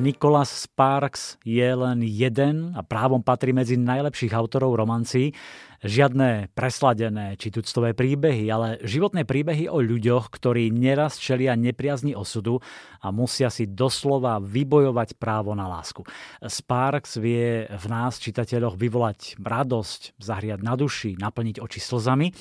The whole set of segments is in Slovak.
Nicholas Sparks je len jeden a právom patrí medzi najlepších autorov romancí. Žiadne presladené či tuctové príbehy, ale životné príbehy o ľuďoch, ktorí neraz čelia nepriazni osudu a musia si doslova vybojovať právo na lásku. Sparks vie v nás, čitateľoch, vyvolať radosť, zahriať na duši, naplniť oči slzami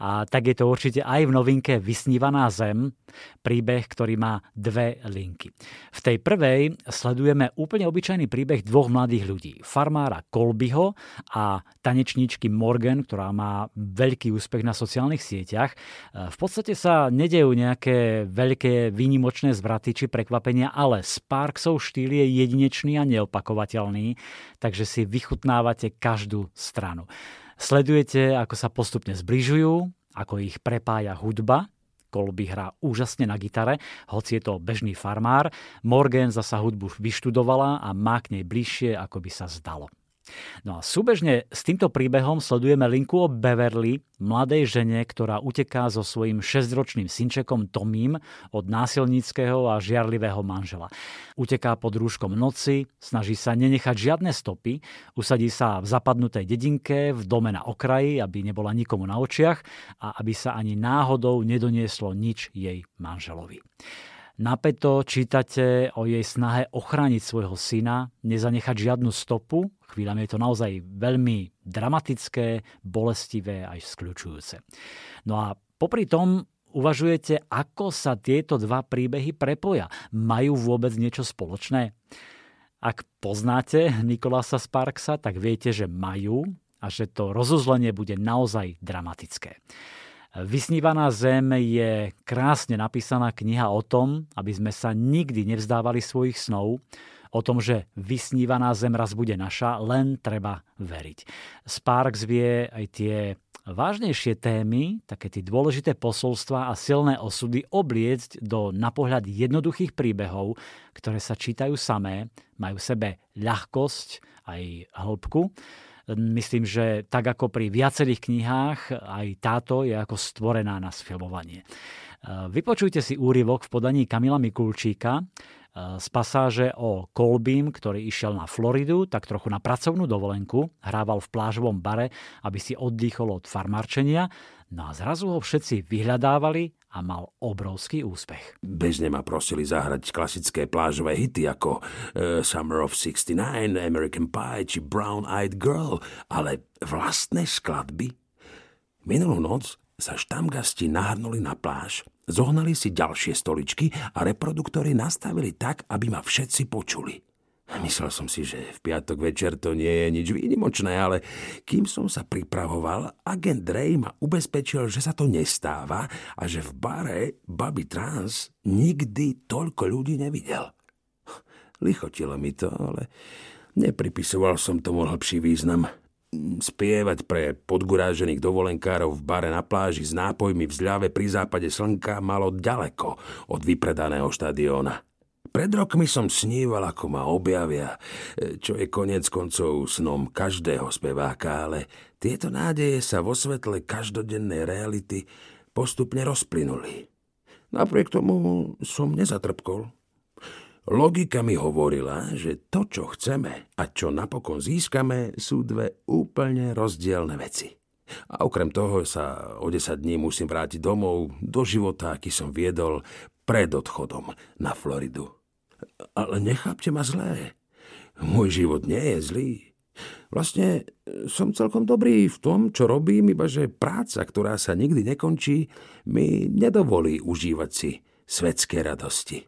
a tak je to určite aj v novinke Vysnívaná zem, príbeh, ktorý má dve linky. V tej prvej sledujeme úplne obyčajný príbeh dvoch mladých ľudí. Farmára Kolbyho a tanečníčky Morgan, ktorá má veľký úspech na sociálnych sieťach. V podstate sa nedejú nejaké veľké výnimočné zvraty či prekvapenia, ale Sparksov štýl je jedinečný a neopakovateľný, takže si vychutnávate každú stranu. Sledujete, ako sa postupne zbližujú, ako ich prepája hudba, Kolby hrá úžasne na gitare, hoci je to bežný farmár. Morgan zasa hudbu vyštudovala a má k nej bližšie, ako by sa zdalo. No a súbežne s týmto príbehom sledujeme linku o Beverly, mladej žene, ktorá uteká so svojím šesťročným synčekom Tomím od násilníckého a žiarlivého manžela. Uteká pod rúškom noci, snaží sa nenechať žiadne stopy, usadí sa v zapadnutej dedinke, v dome na okraji, aby nebola nikomu na očiach a aby sa ani náhodou nedonieslo nič jej manželovi. Napeto čítate o jej snahe ochrániť svojho syna, nezanechať žiadnu stopu. Chvíľami je to naozaj veľmi dramatické, bolestivé aj skľúčujúce. No a popri tom uvažujete, ako sa tieto dva príbehy prepoja. Majú vôbec niečo spoločné? Ak poznáte Nikolasa Sparksa, tak viete, že majú a že to rozuzlenie bude naozaj dramatické. Vysnívaná zem je krásne napísaná kniha o tom, aby sme sa nikdy nevzdávali svojich snov, o tom, že vysnívaná zem raz bude naša, len treba veriť. Sparks vie aj tie vážnejšie témy, také tie dôležité posolstva a silné osudy obliecť do napohľad jednoduchých príbehov, ktoré sa čítajú samé, majú v sebe ľahkosť aj hĺbku Myslím, že tak ako pri viacerých knihách, aj táto je ako stvorená na sfilmovanie. Vypočujte si úryvok v podaní Kamila Mikulčíka z pasáže o Kolbím, ktorý išiel na Floridu, tak trochu na pracovnú dovolenku, hrával v plážovom bare, aby si oddychol od farmarčenia, no a zrazu ho všetci vyhľadávali a mal obrovský úspech. Bežne ma prosili zahrať klasické plážové hity ako uh, Summer of 69, American Pie či Brown Eyed Girl, ale vlastné skladby? Minulú noc sa štamgasti nahrnuli na pláž, zohnali si ďalšie stoličky a reproduktory nastavili tak, aby ma všetci počuli. Myslel som si, že v piatok večer to nie je nič výnimočné, ale kým som sa pripravoval, agent Drej ma ubezpečil, že sa to nestáva a že v bare Baby Trans nikdy toľko ľudí nevidel. Lichotilo mi to, ale nepripisoval som tomu hlbší význam. Spievať pre podgurážených dovolenkárov v bare na pláži s nápojmi v zľave pri západe slnka malo ďaleko od vypredaného štadióna. Pred rokmi som sníval, ako ma objavia, čo je konec koncov snom každého speváka, ale tieto nádeje sa vo svetle každodennej reality postupne rozplynuli. Napriek tomu som nezatrpkol. Logika mi hovorila, že to, čo chceme a čo napokon získame, sú dve úplne rozdielne veci. A okrem toho sa o 10 dní musím vrátiť domov do života, aký som viedol pred odchodom na Floridu. Ale nechápte ma zlé. Môj život nie je zlý. Vlastne som celkom dobrý v tom, čo robím, iba že práca, ktorá sa nikdy nekončí, mi nedovolí užívať si svetské radosti.